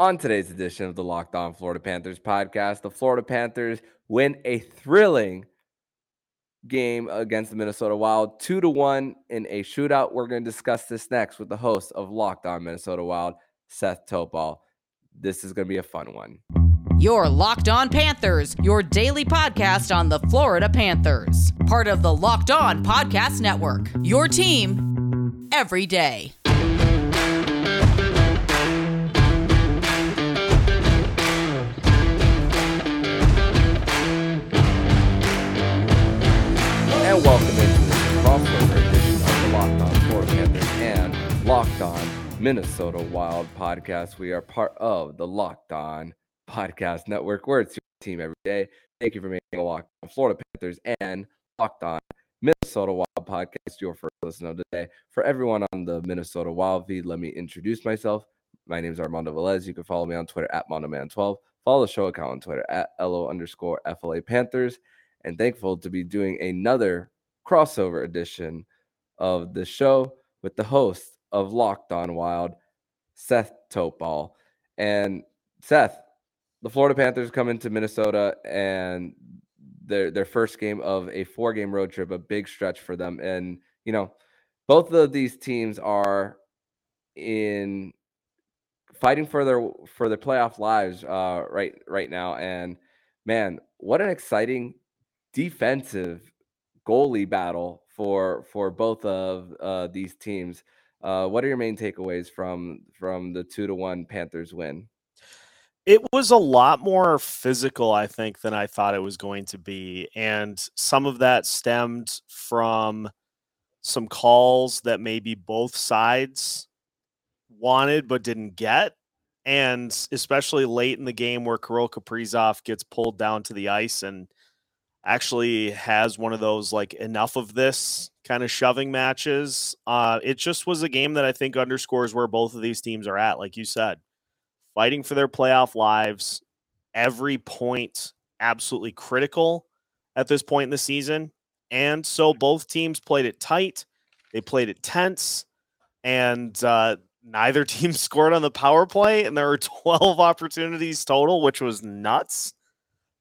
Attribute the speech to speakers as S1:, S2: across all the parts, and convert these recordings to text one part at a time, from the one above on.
S1: On today's edition of the Locked On Florida Panthers podcast, the Florida Panthers win a thrilling game against the Minnesota Wild, two to one in a shootout. We're going to discuss this next with the host of Locked On Minnesota Wild, Seth Topal. This is going to be a fun one.
S2: Your Locked On Panthers, your daily podcast on the Florida Panthers, part of the Locked On Podcast Network. Your team every day.
S1: Welcome into this crossover edition of the Locked On Florida Panthers and Locked On Minnesota Wild podcast. We are part of the Locked On Podcast Network, where it's your team every day. Thank you for making a Locked On Florida Panthers and Locked On Minnesota Wild podcast your first listen of the day. For everyone on the Minnesota Wild feed, let me introduce myself. My name is Armando Velez. You can follow me on Twitter at MondoMan12. Follow the show account on Twitter at LO underscore FLA Panthers and thankful to be doing another crossover edition of the show with the host of Locked On Wild, Seth Topal. And Seth, the Florida Panthers come into Minnesota and their their first game of a four game road trip, a big stretch for them. And you know, both of these teams are in fighting for their for their playoff lives uh, right right now. And man, what an exciting defensive goalie battle for for both of uh, these teams. Uh, what are your main takeaways from from the two to one Panthers win?
S3: It was a lot more physical, I think, than I thought it was going to be, and some of that stemmed from some calls that maybe both sides wanted but didn't get. And especially late in the game where Kirill Kaprizov gets pulled down to the ice and actually has one of those like enough of this kind of shoving matches. Uh, it just was a game that I think underscores where both of these teams are at. Like you said, fighting for their playoff lives, every point absolutely critical at this point in the season. And so both teams played it tight, they played it tense, and uh, neither team scored on the power play. And there were 12 opportunities total, which was nuts.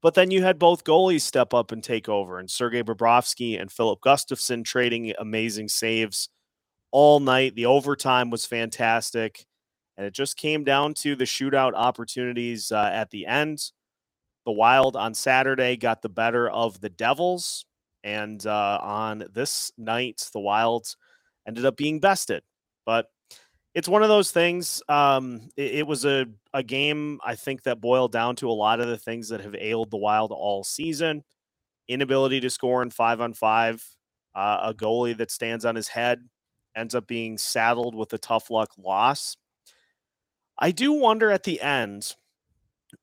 S3: But then you had both goalies step up and take over, and Sergei Bobrovsky and Filip Gustavsson trading amazing saves all night. The overtime was fantastic, and it just came down to the shootout opportunities uh, at the end. The Wild on Saturday got the better of the Devils, and uh, on this night, the Wild ended up being bested. But it's one of those things. Um, it, it, was a, a game, I think, that boiled down to a lot of the things that have ailed the Wild all season inability to score in five on five, uh, a goalie that stands on his head ends up being saddled with a tough luck loss. I do wonder at the end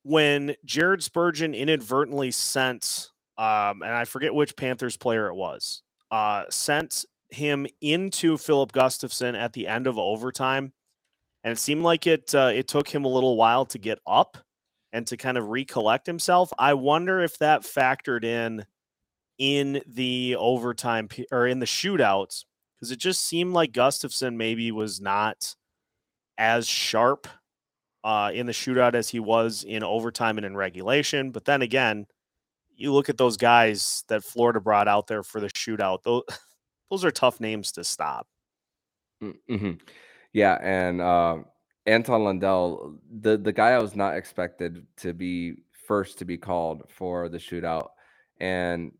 S3: when Jared Spurgeon inadvertently sent, um, and I forget which Panthers player it was, uh, sent him into Filip Gustavsson at the end of overtime, and it seemed like it uh, it took him a little while to get up and to kind of recollect himself. I wonder if that factored in in the overtime or in the shootouts because it just seemed like Gustavsson maybe was not as sharp uh, in the shootout as he was in overtime and in regulation. But then again, you look at those guys that Florida brought out there for the shootout; those those are tough names to stop.
S1: Mm, mm-hmm. Yeah, and uh, Anton Lundell, the the guy I was not expected to be first to be called for the shootout, and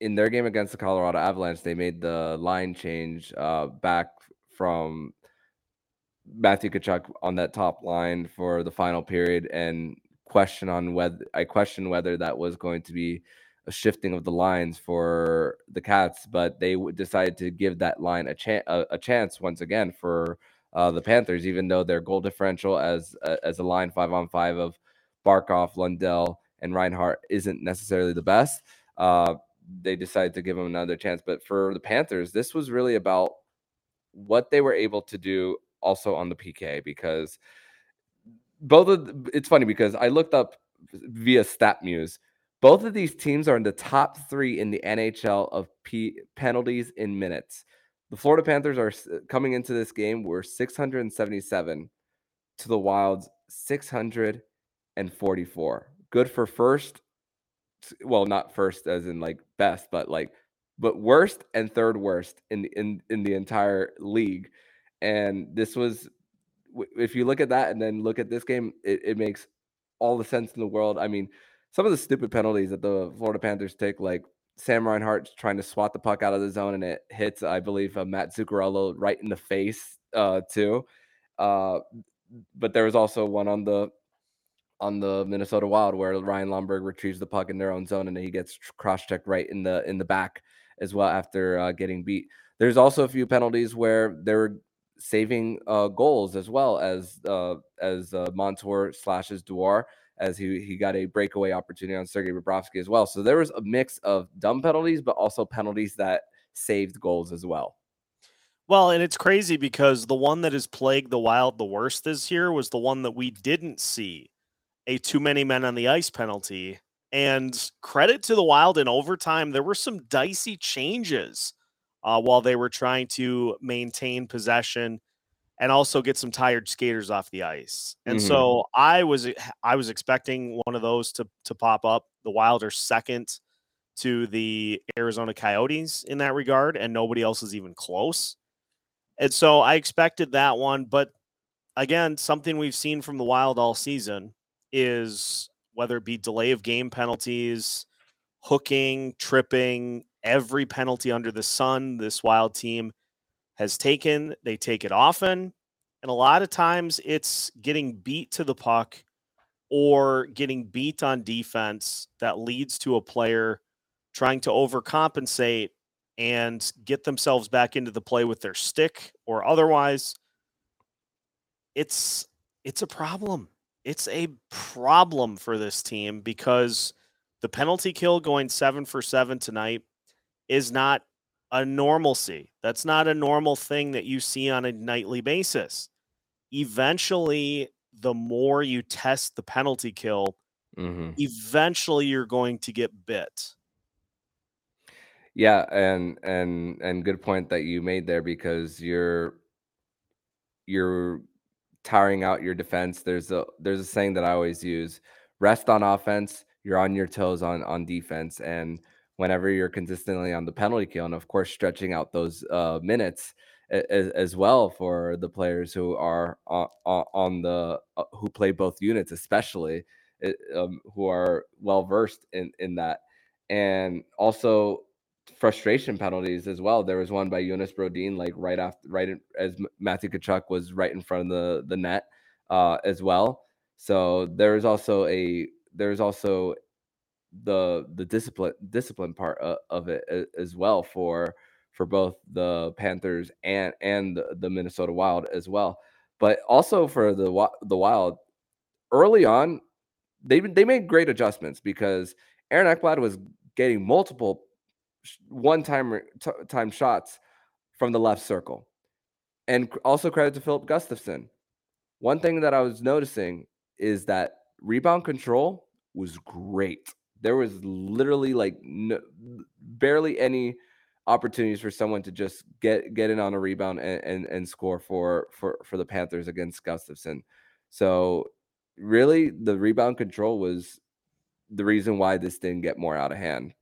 S1: in their game against the Colorado Avalanche, they made the line change uh, back from Matthew Tkachuk on that top line for the final period, and question on whether I question whether that was going to be a shifting of the lines for the Cats, but they decided to give that line a, chance a, a chance once again for uh, the Panthers, even though their goal differential as uh, as a line five on five of Barkov, Lundell, and Reinhart isn't necessarily the best. Uh, they decided to give them another chance, but for the Panthers, this was really about what they were able to do also on the PK because both of the, it's funny because I looked up via StatMuse both of these teams are in the top three in the NHL of P- penalties in minutes. The Florida Panthers are coming into this game. We're 677 to the Wild's 644. Good for first. Well, not first as in like best, but like but worst and third worst in in in the entire league. And this was if you look at that and then look at this game, it, it makes all the sense in the world. I mean, some of the stupid penalties that the Florida Panthers take, like Sam Reinhart trying to swat the puck out of the zone and it hits, I believe, uh, Matt Zuccarello right in the face uh, too. Uh, but there was also one on the on the Minnesota Wild where Ryan Lomberg retrieves the puck in their own zone and he gets cross checked right in the in the back as well after uh, getting beat. There's also a few penalties where they're saving uh, goals as well as uh, as Montour slashes Dewar as he he got a breakaway opportunity on Sergei Bobrovsky as well. So there was a mix of dumb penalties, but also penalties that saved goals as well.
S3: Well, and it's crazy because the one that has plagued the Wild the worst this year was the one that we didn't see a too many men on the ice penalty. And credit to the Wild in overtime, there were some dicey changes uh, while they were trying to maintain possession and also get some tired skaters off the ice. And mm-hmm. so I was I was expecting one of those to to pop up. The Wild are second to the Arizona Coyotes in that regard, and nobody else is even close. And so I expected that one, but again, something we've seen from the Wild all season is whether it be delay of game penalties, hooking, tripping, every penalty under the sun this Wild team has taken. They take it often. And a lot of times it's getting beat to the puck or getting beat on defense that leads to a player trying to overcompensate and get themselves back into the play with their stick or otherwise it's it's a problem it's a problem for this team because the penalty kill going 7 for 7 tonight is not a normalcy that's not a normal thing that you see on a nightly basis eventually the more you test the penalty kill mm-hmm. eventually you're going to get bit
S1: yeah, and and and good point that you made there because you're you're tiring out your defense. There's a there's a saying that I always use: rest on offense, you're on your toes on on defense, and whenever you're consistently on the penalty kill, and of course stretching out those uh, minutes as, as, well for the players who are on, on the uh, who play both units, especially um, who are well versed in in that, and also frustration penalties as well. There was one by Jonas Brodin, like right after, right in, as Matthew Tkachuk was right in front of the the net uh, as well. So there's also a there's also the the discipline discipline part of, it as well for for both the Panthers and and the, Minnesota Wild as well. But also for the the Wild early on, they they made great adjustments because Aaron Ekblad was getting multiple one time time shots from the left circle. And also credit to Filip Gustavsson. One thing that I was noticing is that rebound control was great. There was literally like barely any opportunities for someone to just get get in on a rebound and, and, and score for for for the Panthers against Gustavsson. So really the rebound control was the reason why this didn't get more out of hand.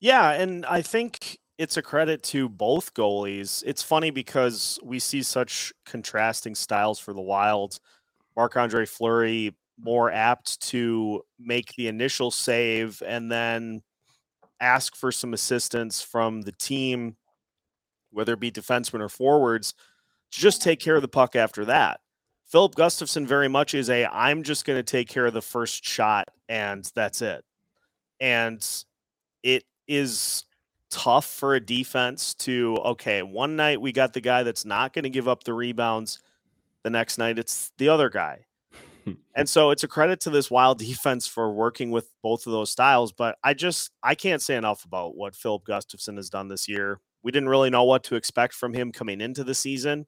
S3: Yeah, and I think it's a credit to both goalies. It's funny because we see such contrasting styles for the Wild. Marc Andre Fleury more apt to make the initial save and then ask for some assistance from the team, whether it be defensemen or forwards, to just take care of the puck after that. Filip Gustavsson very much is a I'm just going to take care of the first shot and that's it. And it is tough for a defense to okay, one night we got the guy that's not going to give up the rebounds, the next night it's the other guy. And so it's a credit to this wild defense for working with both of those styles, but I just I can't say enough about what Filip Gustavsson has done this year. We didn't really know what to expect from him coming into the season,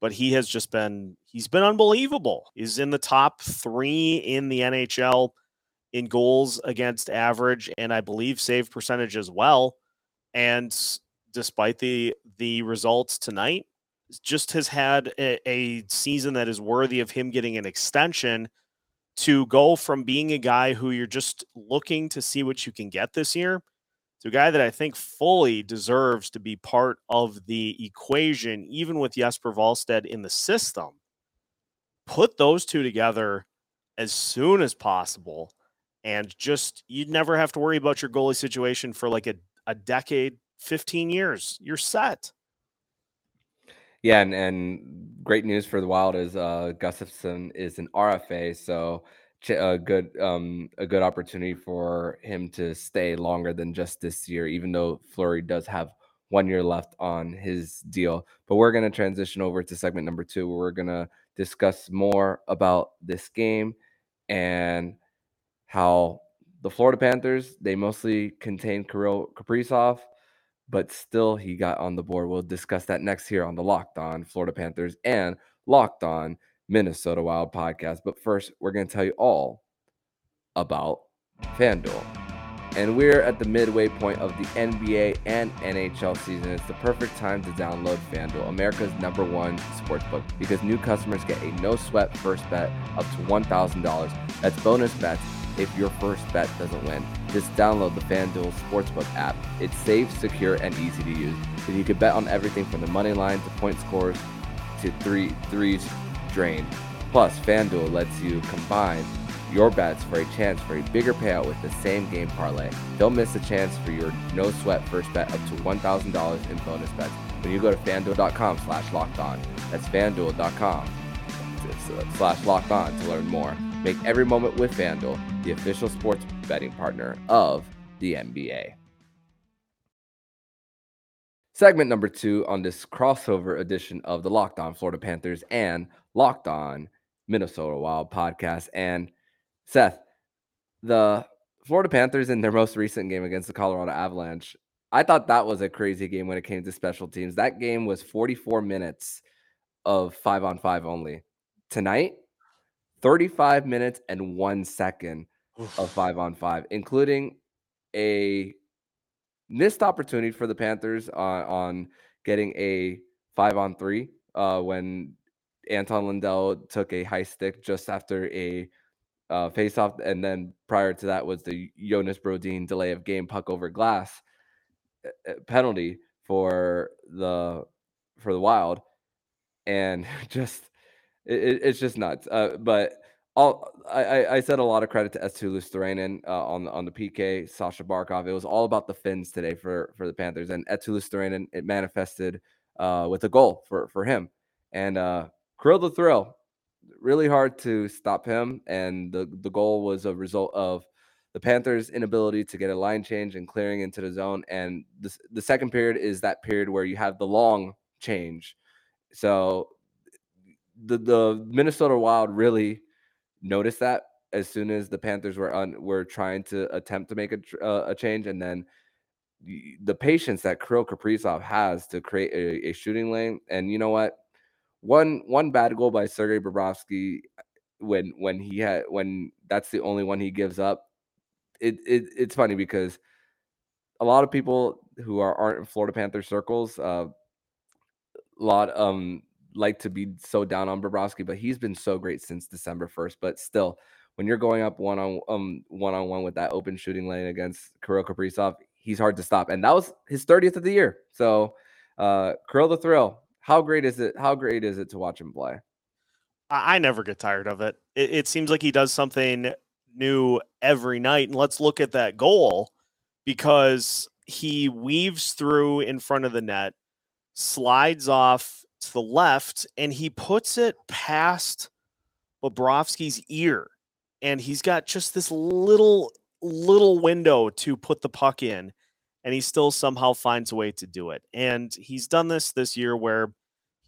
S3: but he has just been he's been unbelievable. He's in the top 3 in the NHL in goals against average and I believe save percentage as well. And despite the the results tonight, just has had a, a season that is worthy of him getting an extension to go from being a guy who you're just looking to see what you can get this year to a guy that I think fully deserves to be part of the equation, even with Jesper Wallstedt in the system. Put those two together as soon as possible. And just, you'd never have to worry about your goalie situation for like a, a decade, 15 years. You're set.
S1: Yeah, and, and great news for the Wild is uh Gustavsson is an RFA, so a good um a good opportunity for him to stay longer than just this year, even though Fleury does have one year left on his deal. But we're gonna transition over to segment number two, where we're gonna discuss more about this game and how the Florida Panthers they mostly contain Kirill Kaprizov but still he got on the board. We'll discuss that next here on the Locked On Florida Panthers and Locked On Minnesota Wild podcast. But first, we're going to tell you all about FanDuel. And we're at the midway point of the NBA and NHL season. It's the perfect time to download FanDuel, America's number one sportsbook, because new customers get a no sweat first bet up to $1,000. That's bonus bets if your first bet doesn't win. Just download the FanDuel Sportsbook app. It's safe, secure, and easy to use. And you can bet on everything from the money line to point scores to three threes drained. Plus, FanDuel lets you combine your bets for a chance for a bigger payout with the same game parlay. Don't miss a chance for your no sweat first bet up to $1,000 in bonus bets when you go to fanduel.com slash locked on. That's fanduel.com slash locked on to learn more. Make every moment with FanDuel, the official sports betting partner of the NBA. Segment number two on this crossover edition of the Locked On Florida Panthers and Locked On Minnesota Wild podcast. And Seth, the Florida Panthers in their most recent game against the Colorado Avalanche, I thought that was a crazy game when it came to special teams. That game was 44 minutes of five on five only. Tonight, 35 minutes and one second Oof. of five on five, including a missed opportunity for the Panthers on, on getting a five on three uh, when Anton Lundell took a high stick just after a uh, face off. And then prior to that was the Jonas Brodin delay of game puck over glass uh, uh, penalty for the for the Wild. And just it, it's just nuts. Uh, but all I, I said a lot of credit to Eetu Luostarinen uh, on on the PK, Sasha Barkov. It was all about the fins today for for the Panthers, and Eetu Luostarinen it manifested uh, with a goal for for him. And uh, Kirill the Thrill, really hard to stop him, and the the goal was a result of the Panthers' inability to get a line change and clearing into the zone. And the second period is that period where you have the long change. So the the Minnesota Wild really noticed that as soon as the Panthers were on were trying to attempt to make a uh, a change, and then the, patience that Kirill Kaprizov has to create a, a, shooting lane. And you know what? One one bad goal by Sergei Bobrovsky when when he had when that's the only one he gives up. It, it it's funny because a lot of people who are aren't in Florida Panther circles, uh, a lot um like to be so down on Bobrovsky, but he's been so great since December 1st. But still, when you're going up one on um one on one with that open shooting lane against Kirill Kaprizov, he's hard to stop. And that was his 30th of the year. So uh Kirill the Thrill, how great is it? How great is it to watch him play?
S3: I never get tired of it. It, it seems like he does something new every night. And let's look at that goal because he weaves through in front of the net, slides off to the left and he puts it past Bobrovsky's ear. And he's got just this little, little window to put the puck in. And he still somehow finds a way to do it. And he's done this this year where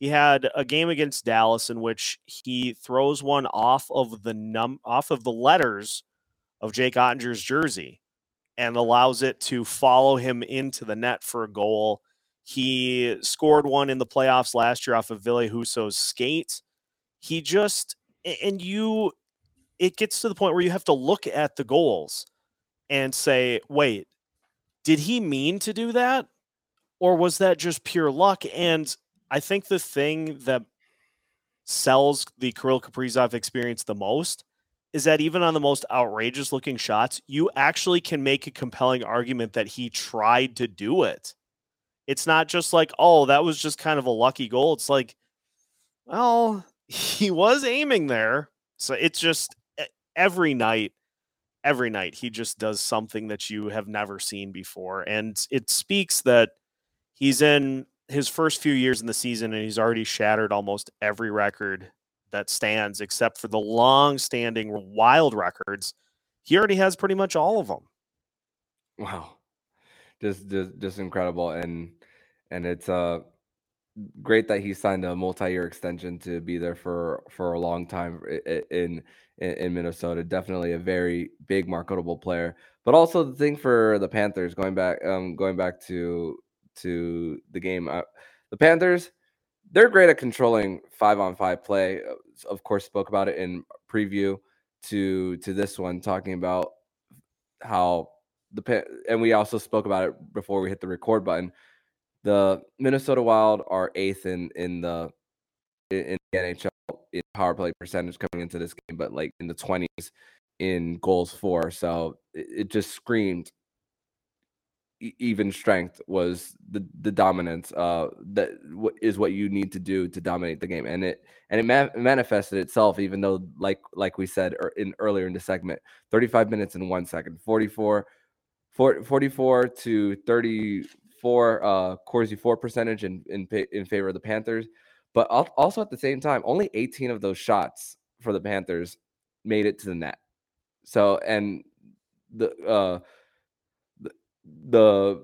S3: he had a game against Dallas in which he throws one off of the num off of the letters of Jake Oettinger's jersey and allows it to follow him into the net for a goal he scored one in the playoffs last year off of Ville Husso's skate. He just and you it gets to the point where you have to look at the goals and say, "Wait, did he mean to do that? Or was that just pure luck?" And I think the thing that sells the Kirill Kaprizov experience the most is that even on the most outrageous looking shots, you actually can make a compelling argument that he tried to do it. It's not just like, oh, that was just kind of a lucky goal. It's like, well, he was aiming there. So it's just every night, every night, he just does something that you have never seen before. And it speaks that he's in his first few years in the season and he's already shattered almost every record that stands except for the long standing wild records. He already has pretty much all of them.
S1: Wow. Just just just incredible and and it's uh great that he signed a multi-year extension to be there for for a long time in in, in Minnesota. Definitely a very big marketable player. But also the thing for the Panthers going back um going back to to the game uh, the Panthers they're great at controlling five on five play. Uh, of course, spoke about it in preview to to this one, talking about how the and we also spoke about it before we hit the record button. The Minnesota Wild are eighth in in the in the NHL in power play percentage coming into this game, but like in the twenties in goals for. So it, it just screamed even strength was the the dominance uh that that is what you need to do to dominate the game and it and it ma- manifested itself even though like like we said er, in earlier in the segment 35 minutes in 1 second 44 44 to 34 uh Corsi 4 percentage in in in favor of the Panthers but also at the same time only 18 of those shots for the Panthers made it to the net so and the uh the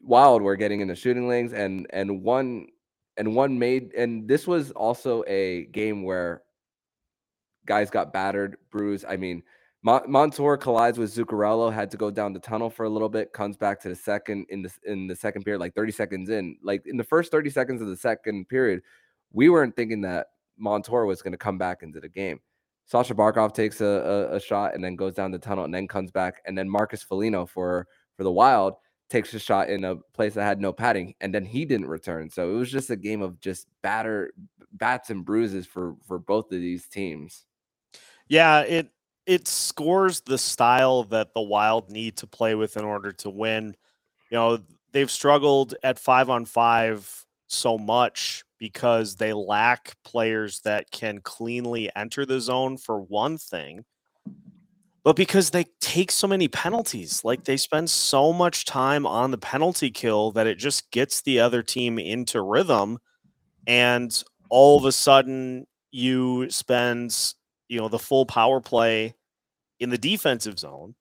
S1: Wild were getting into shooting lanes and and one and one made and this was also a game where guys got battered, bruised. I mean, Montour collides with Zuccarello, had to go down the tunnel for a little bit, comes back to the second in the in the second period, like 30 seconds in. Like in the first 30 seconds of the second period, we weren't thinking that Montour was going to come back into the game. Sasha Barkov takes a, a, a, shot and then goes down the tunnel and then comes back. And then Marcus Foligno for for the Wild takes a shot in a place that had no padding, and then he didn't return. So it was just a game of just batter bats and bruises for for both of these teams.
S3: Yeah, it it scores the style that the Wild need to play with in order to win. You know, they've struggled at five on five so much because they lack players that can cleanly enter the zone for one thing but because they take so many penalties, like they spend so much time on the penalty kill that it just gets the other team into rhythm. And all of a sudden, you spend, you know, the full power play in the defensive zone.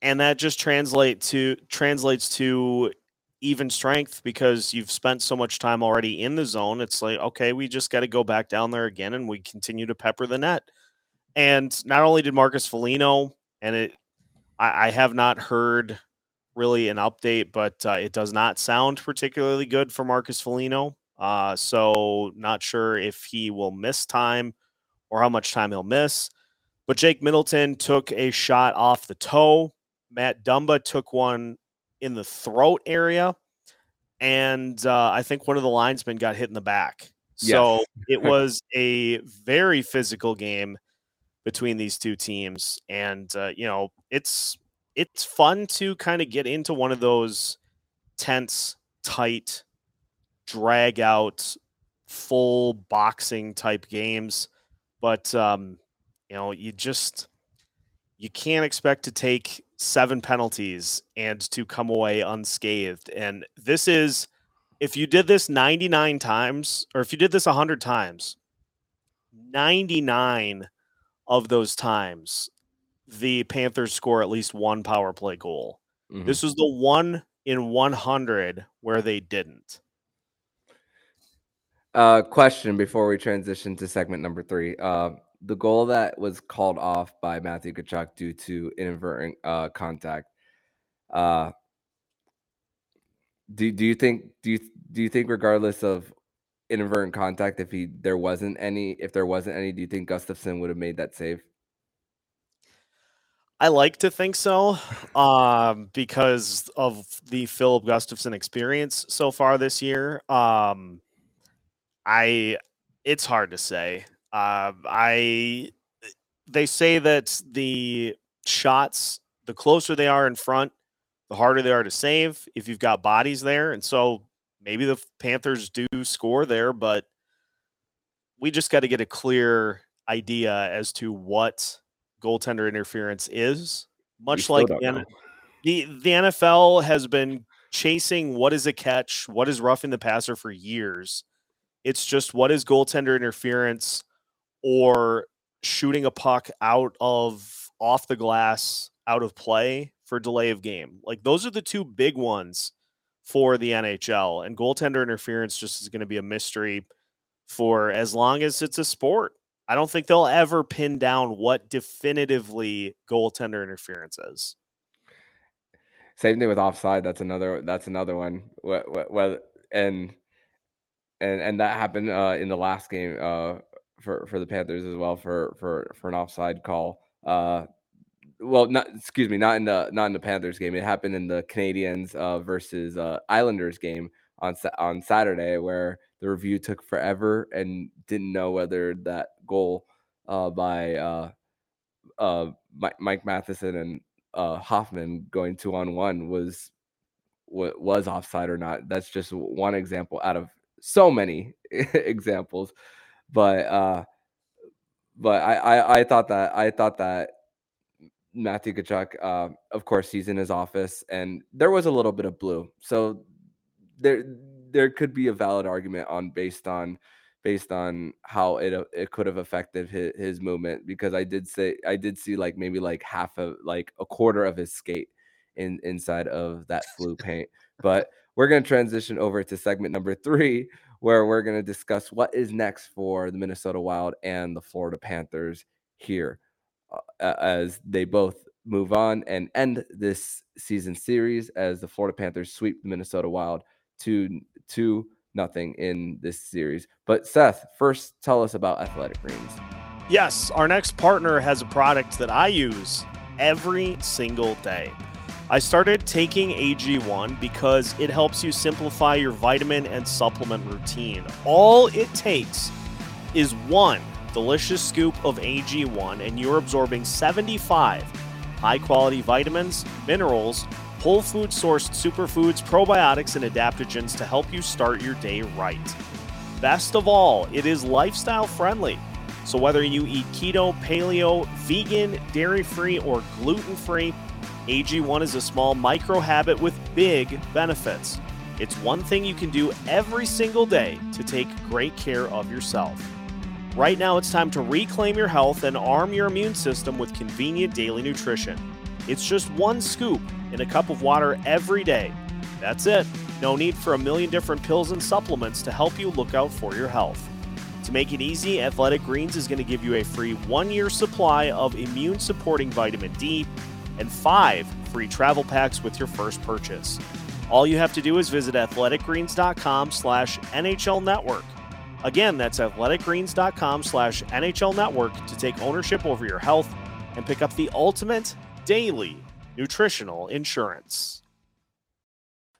S3: And that just translate to translates to even strength because you've spent so much time already in the zone. It's like, okay, we just got to go back down there again and we continue to pepper the net. And not only did Marcus Foligno, and it, I, I have not heard really an update, but uh, it does not sound particularly good for Marcus Foligno. Uh, so not sure if he will miss time or how much time he'll miss. But Jake Middleton took a shot off the toe. Matt Dumba took one in the throat area. And uh, I think one of the linesmen got hit in the back. So yes. it was a very physical game between these two teams, and uh, you know it's it's fun to kind of get into one of those tense, tight, drag out, full boxing type games, but um, you know you just you can't expect to take seven penalties and to come away unscathed. And this is if you did this 99 times or if you did this 100 times, 99 of those times, the Panthers score at least one power play goal. Mm-hmm. This was the one in 100 where they didn't.
S1: Uh, question before we transition to segment number three. Uh, the goal that was called off by Matthew Tkachuk due to inadvertent uh, contact. Uh, do do you think do you do you think regardless of inadvertent contact if he there wasn't any if there wasn't any do you think Gustavsson would have made that save
S3: I like to think so um, because of the Filip Gustavsson experience so far this year. Um, I it's hard to say. Uh, I they say that the shots, the closer they are in front, the harder they are to save if you've got bodies there. And so maybe the Panthers do score there, but we just got to get a clear idea as to what goaltender interference is. Much like the, the, the NFL has been chasing what is a catch, what is roughing the passer for years. It's just what is goaltender interference or shooting a puck out of off the glass, out of play for delay of game. Like those are the two big ones for the NHL. And goaltender interference just is going to be a mystery for as long as it's a sport. I don't think they'll ever pin down what definitively goaltender interference is.
S1: Same thing with offside. That's another. That's another one. What, and and and that happened uh, in the last game uh, for for the Panthers as well for for for an offside call. Uh, well, not excuse me, not in the not in the Panthers game. It happened in the Canadiens uh, versus uh, Islanders game on on Saturday, where the review took forever and didn't know whether that goal uh, by uh, Mike Matheson and Hoffman going two on one was was offside or not. That's just one example out of so many examples. But uh, but I, I I thought that I thought that Matthew Tkachuk, uh, of course, he's in his office, and there was a little bit of blue. So there there could be a valid argument on based on based on how it uh, it could have affected his, his movement because I did say I did see like maybe like half of like a quarter of his skate in inside of that blue paint. But we're going to transition over to segment number three, where we're going to discuss what is next for the Minnesota Wild and the Florida Panthers here uh, as they both move on and end this season series as the Florida Panthers sweep the Minnesota Wild to two nothing in this series. But Seth, first tell us about Athletic Greens.
S3: Yes, our next partner has a product that I use every single day. I started taking AG1 because it helps you simplify your vitamin and supplement routine. All it takes is one delicious scoop of AG1, and you're absorbing 75 high quality vitamins, minerals, whole food sourced superfoods, probiotics, and adaptogens to help you start your day right. Best of all, it is lifestyle friendly. So whether you eat keto, paleo, vegan, dairy free, or gluten free, AG1 is a small micro habit with big benefits. It's one thing you can do every single day to take great care of yourself. Right now, it's time to reclaim your health and arm your immune system with convenient daily nutrition. It's just one scoop in a cup of water every day. That's it. No need for a million different pills and supplements to help you look out for your health. To make it easy, Athletic Greens is going to give you a free one year supply of immune supporting vitamin D and five free travel packs with your first purchase. All you have to do is visit athleticgreens.com slash NHL Network. Again, that's athleticgreens.com slash NHL Network to take ownership over your health and pick up the ultimate daily nutritional insurance.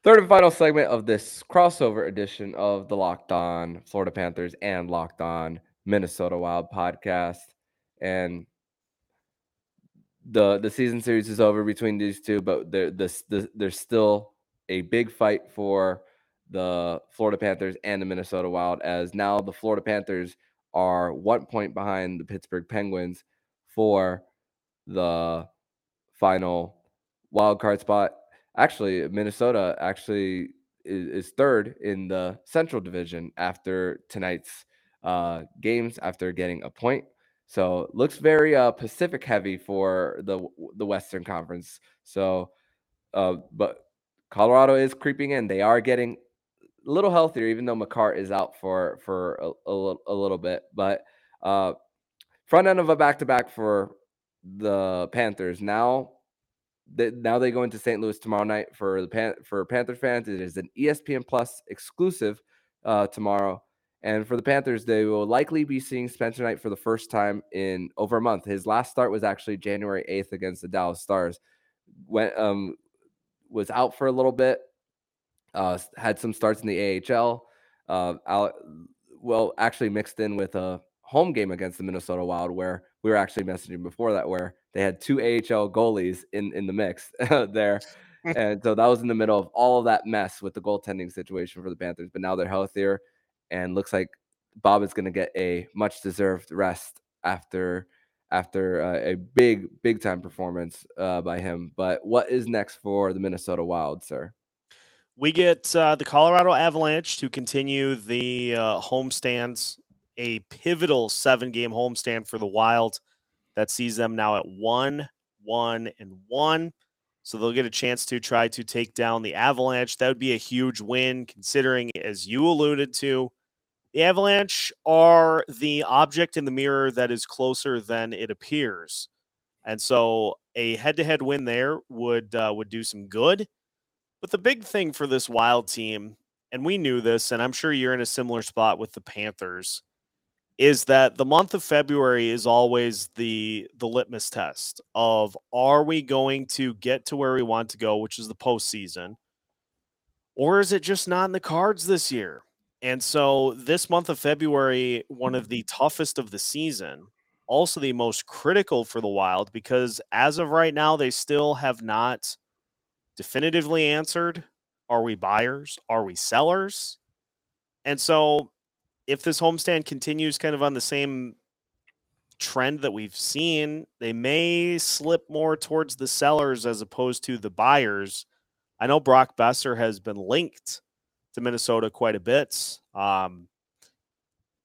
S1: Third and final segment of this crossover edition of the Locked On Florida Panthers and Locked On Minnesota Wild podcast. And the the season series is over between these two, but there this there's still a big fight for the Florida Panthers and the Minnesota Wild as now the Florida Panthers are one point behind the Pittsburgh Penguins for the final wild card spot. Actually, Minnesota actually is, is third in the Central Division after tonight's uh, games after getting a point. So looks very uh, Pacific heavy for the the Western Conference. So, uh, but Colorado is creeping in. They are getting a little healthier, even though Makar is out for for a, a, a little bit. But uh, front end of a back to back for the Panthers. Now that now they go into St. Louis tomorrow night for the Pan- for Panther fans. It is an ESPN Plus exclusive uh, tomorrow. And for the Panthers, they will likely be seeing Spencer Knight for the first time in over a month. His last start was actually January 8th against the Dallas Stars. Went um was out for a little bit. Uh, had some starts in the AHL. Uh, well, actually mixed in with a home game against the Minnesota Wild, where we were actually messaging before that, where they had two AHL goalies in in the mix there. and so that was in the middle of all of that mess with the goaltending situation for the Panthers. But now they're healthier, and looks like Bob is going to get a much deserved rest after after uh, a big big time performance uh, by him. But what is next for the Minnesota Wild, sir?
S3: We get uh, the Colorado Avalanche to continue the uh, homestands, a pivotal seven game homestand for the Wild that sees them now at one, one, and one. So they'll get a chance to try to take down the Avalanche. That would be a huge win, considering, as you alluded to, the Avalanche are the object in the mirror that is closer than it appears. And so a head to head win there would uh, would do some good. But the big thing for this wild team, and we knew this, and I'm sure you're in a similar spot with the Panthers, is that the month of February is always the the litmus test of are we going to get to where we want to go, which is the postseason, or is it just not in the cards this year? And so this month of February, one of the toughest of the season, also the most critical for the Wild because as of right now, they still have not definitively answered are we buyers? Are we sellers? And so if this homestand continues kind of on the same trend that we've seen, they may slip more towards the sellers as opposed to the buyers. I know Brock Boeser has been linked to Minnesota quite a bit. Um,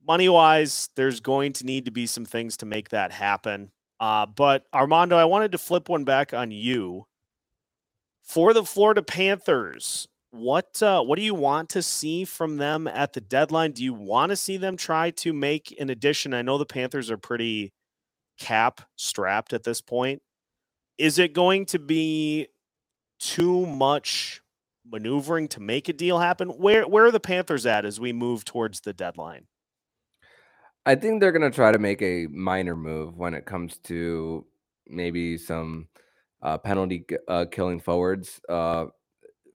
S3: money wise, there's going to need to be some things to make that happen. Uh, but Armando, I wanted to flip one back on you for the Florida Panthers. What uh, what do you want to see from them at the deadline? Do you want to see them try to make an addition? I know the Panthers are pretty cap strapped at this point. Is it going to be too much maneuvering to make a deal happen? Where where are the Panthers at as we move towards the deadline?
S1: I think they're going to try to make a minor move when it comes to maybe some uh, penalty uh, killing forwards uh,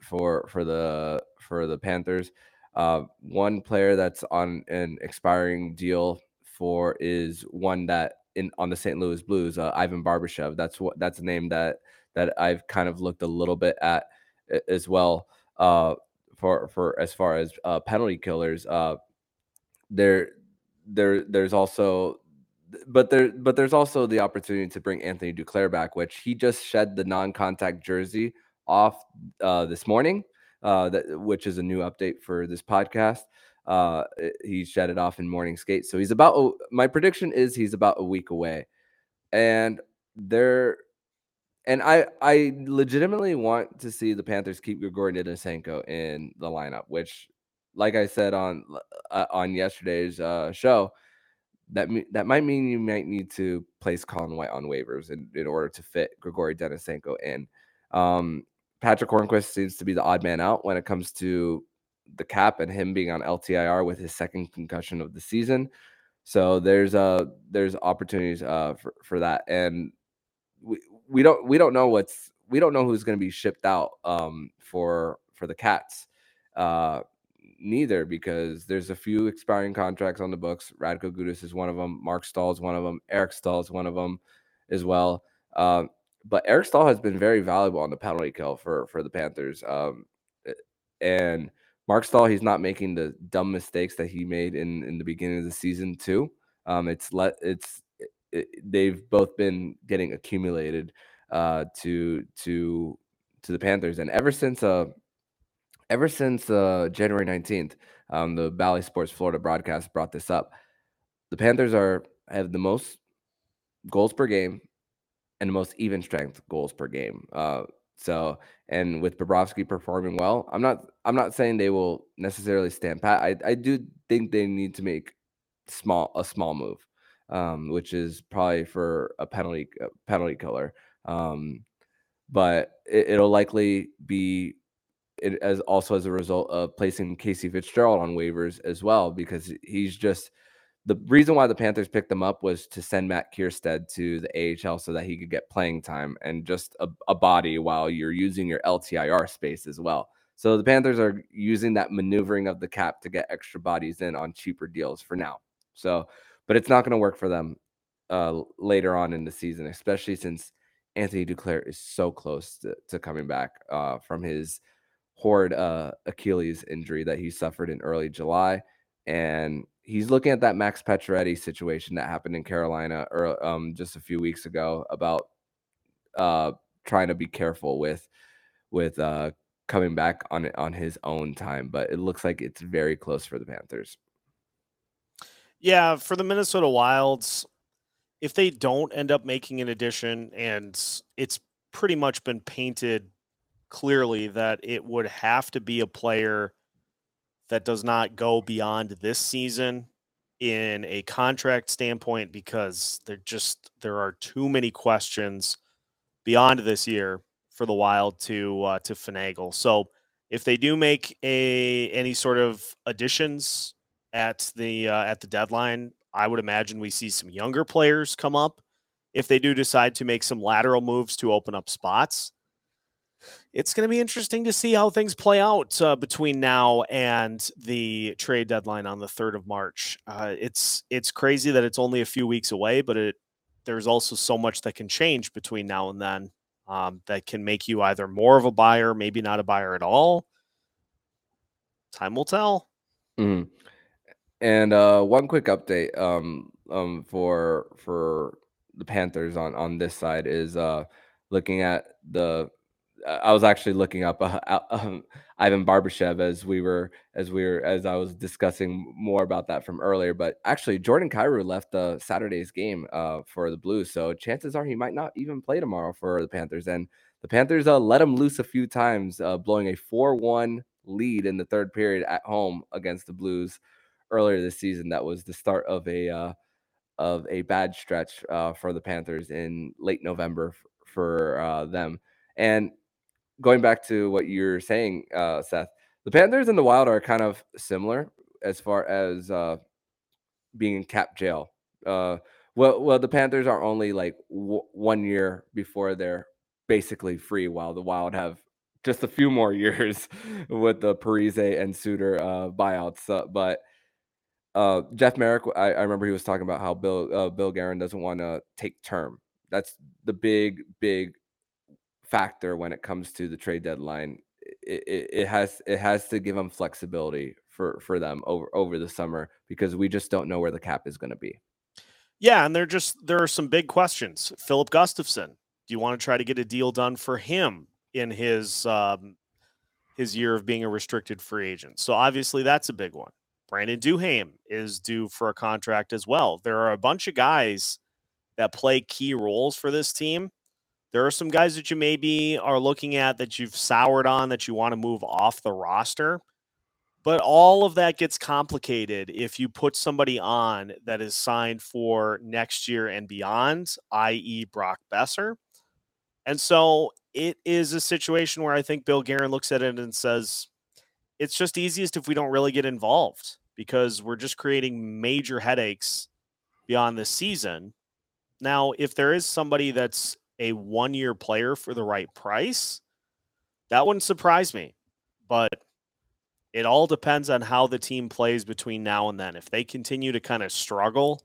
S1: for for the for the Panthers. Uh, one player that's on an expiring deal for is one that in on the St. Louis Blues, uh, Ivan Barbashev. That's what that's a name that that I've kind of looked a little bit at as well. Uh, for for as far as uh, penalty killers, uh, there there there's also but there but there's also the opportunity to bring Anthony Duclair back, which he just shed the non-contact jersey off uh, this morning, uh, that which is a new update for this podcast. Uh, he shed it off in morning skate, so he's about. My prediction is he's about a week away, and there, and I I legitimately want to see the Panthers keep Grigory Denisenko in the lineup, which, like I said on uh, on yesterday's uh, show that that might mean you might need to place Colin White on waivers in, in order to fit Grigory Denisenko in. Um, Patric Hornqvist seems to be the odd man out when it comes to the cap and him being on LTIR with his second concussion of the season. So there's uh there's opportunities uh for, for that. And we, we don't we don't know what's we don't know who's going to be shipped out um for for the Cats. Uh neither because there's a few expiring contracts on the books. Radko Gudas is one of them. Marc Staal is one of them. Eric Staal is one of them as well. Uh, but Eric Staal has been very valuable on the penalty kill for for the Panthers. Um, and Marc Staal he's not making the dumb mistakes that he made in in the beginning of the season too. Um, it's let it's it, they've both been getting accumulated uh, to to to the Panthers, and ever since uh ever since uh, January 19th, um, the Bally Sports Florida broadcast brought this up. The Panthers are have the most goals per game and the most even strength goals per game. Uh, so, and with Bobrovsky performing well, I'm not I'm not saying they will necessarily stand pat. I I do think they need to make small a small move, um, which is probably for a penalty penalty killer. Um, but it, will likely be it as also as a result of placing Casey Fitzgerald on waivers as well, because he's just the reason why the Panthers picked him up was to send Matt Kiersted to the AHL so that he could get playing time and just a, a body while you're using your LTIR space as well. So the Panthers are using that maneuvering of the cap to get extra bodies in on cheaper deals for now. So, but it's not going to work for them uh, later on in the season, especially since Anthony Duclair is so close to, to coming back uh, from his horrid uh, Achilles injury that he suffered in early July. And he's looking at that Max Pacioretty situation that happened in Carolina or um, just a few weeks ago about uh, trying to be careful with with uh, coming back on on his own time. But it looks like it's very close for the Panthers.
S3: Yeah, for the Minnesota Wilds, if they don't end up making an addition, and it's pretty much been painted clearly that it would have to be a player that does not go beyond this season in a contract standpoint because there just there are too many questions beyond this year for the Wild to uh, to finagle. So if they do make a any sort of additions at the uh, at the deadline, I would imagine we see some younger players come up. If they do decide to make some lateral moves to open up spots, it's going to be interesting to see how things play out uh, between now and the trade deadline on the 3rd of March. Uh, it's it's crazy that it's only a few weeks away, but it there's also so much that can change between now and then um, that can make you either more of a buyer, maybe not a buyer at all. Time will tell.
S1: Mm-hmm. And uh, one quick update um, um, for for the Panthers on on this side is uh, looking at the I was actually looking up uh, um, Ivan Barbashev as we were as we were as I was discussing more about that from earlier. But actually, Jordan Kyrou left the Saturday's game uh, for the Blues, so chances are he might not even play tomorrow for the Panthers. And the Panthers uh, let him loose a few times, uh, blowing a four-one lead in the third period at home against the Blues earlier this season. That was the start of a uh, of a bad stretch uh, for the Panthers in late November f- for uh, them. And going back to what you're saying, uh, Seth, the Panthers and the Wild are kind of similar as far as uh, being in cap jail. Uh, well, well, the Panthers are only like w- one year before they're basically free, while the Wild have just a few more years with the Parise and Suter uh, buyouts. Uh, but uh, Jeff Merrick, I, I, remember he was talking about how Bill uh, Bill Guerin doesn't want to take term. That's the big, big factor when it comes to the trade deadline. It, it, it, has it has to give them flexibility for for them over over the summer because we just don't know where the cap is going to be.
S3: Yeah, and there just there are some big questions. Filip Gustavsson, do you want to try to get a deal done for him in his um, his year of being a restricted free agent? So obviously that's a big one. Brandon Duhaime is due for a contract as well. There are a bunch of guys that play key roles for this team there are some guys that you maybe are looking at that you've soured on that you want to move off the roster. But all of that gets complicated if you put somebody on that is signed for next year and beyond, i.e., Brock Boeser. And so it is a situation where I think Bill Guerin looks at it and says, it's just easiest if we don't really get involved because we're just creating major headaches beyond the season. Now, if there is somebody that's a one year player for the right price, that wouldn't surprise me. But it all depends on how the team plays between now and then. If they continue to kind of struggle,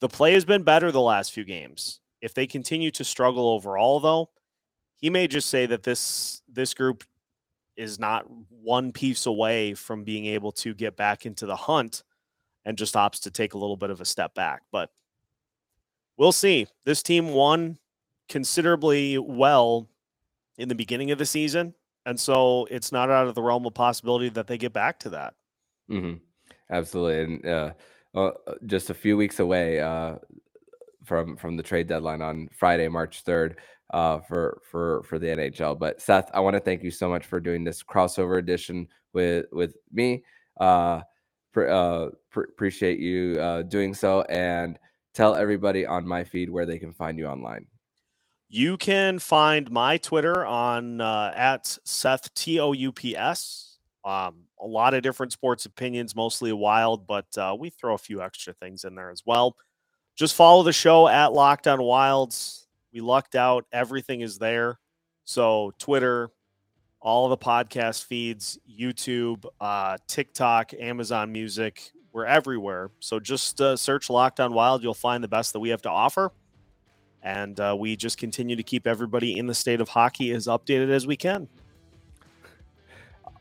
S3: the play has been better the last few games. If they continue to struggle overall, though, he may just say that this this group is not one piece away from being able to get back into the hunt and just opts to take a little bit of a step back. But we'll see. This team won considerably well in the beginning of the season. And so it's not out of the realm of possibility that they get back to that.
S1: Mm-hmm. Absolutely. And uh, uh, just a few weeks away uh, from from the trade deadline on Friday, March 3rd. Uh, for for for the NHL. But Seth, I want to thank you so much for doing this crossover edition with with me. Uh, pr- uh, pr- appreciate you uh, doing so, and tell everybody on my feed where they can find you online.
S3: You can find my Twitter on uh, at Seth T O U P S. Um, a lot of different sports opinions, mostly wild, but uh, we throw a few extra things in there as well. Just follow the show at Locked On Wilds. We lucked out. Everything is there. So Twitter, all the podcast feeds, YouTube, uh, TikTok, Amazon Music. We're everywhere. So just uh, search Locked On Wild. You'll find the best that we have to offer. And uh, we just continue to keep everybody in the state of hockey as updated as we can.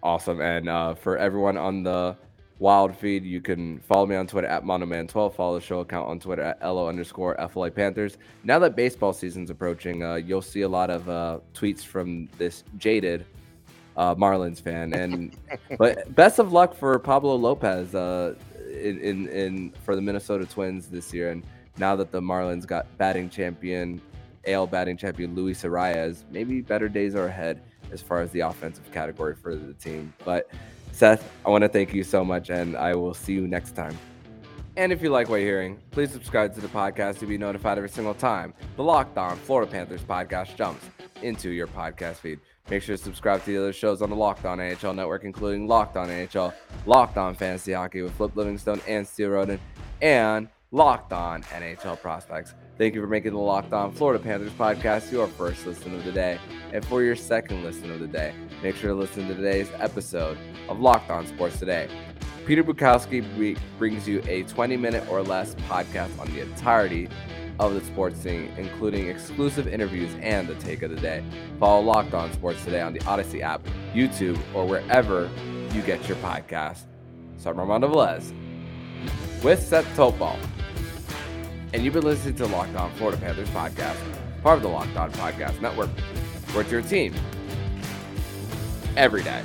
S1: Awesome. And uh, for everyone on the Wild feed, you can follow me on Twitter at Monoman12. Follow the show account on Twitter at LO underscore FLA Panthers. Now that baseball season's approaching, uh, you'll see a lot of uh, tweets from this jaded uh, Marlins fan. And but best of luck for Pablo Lopez uh, in, in in for the Minnesota Twins this year. And now that the Marlins got batting champion, AL batting champion Luis Arraez, maybe better days are ahead as far as the offensive category for the team. But Seth, I want to thank you so much, and I will see you next time. And if you like what you're hearing, please subscribe to the podcast to be notified every single time the Locked On Florida Panthers podcast jumps into your podcast feed. Make sure to subscribe to the other shows on the Locked On NHL network, including Locked On NHL, Locked On Fantasy Hockey with Flip Livingstone and Steel Roden, and Locked On NHL Prospects. Thank you for making the Locked On Florida Panthers podcast your first listen of the day. And for your second listen of the day, make sure to listen to today's episode of Locked On Sports Today. Peter Bukowski brings you a 20 minute or less podcast on the entirety of the sports scene, including exclusive interviews and the take of the day. Follow Locked On Sports Today on the Odyssey app, YouTube, or wherever you get your podcast. So I'm Armando Velez with Seth Topal. And you've been listening to Locked On Florida Panthers podcast, part of the Locked On Podcast Network, where it's your team every day.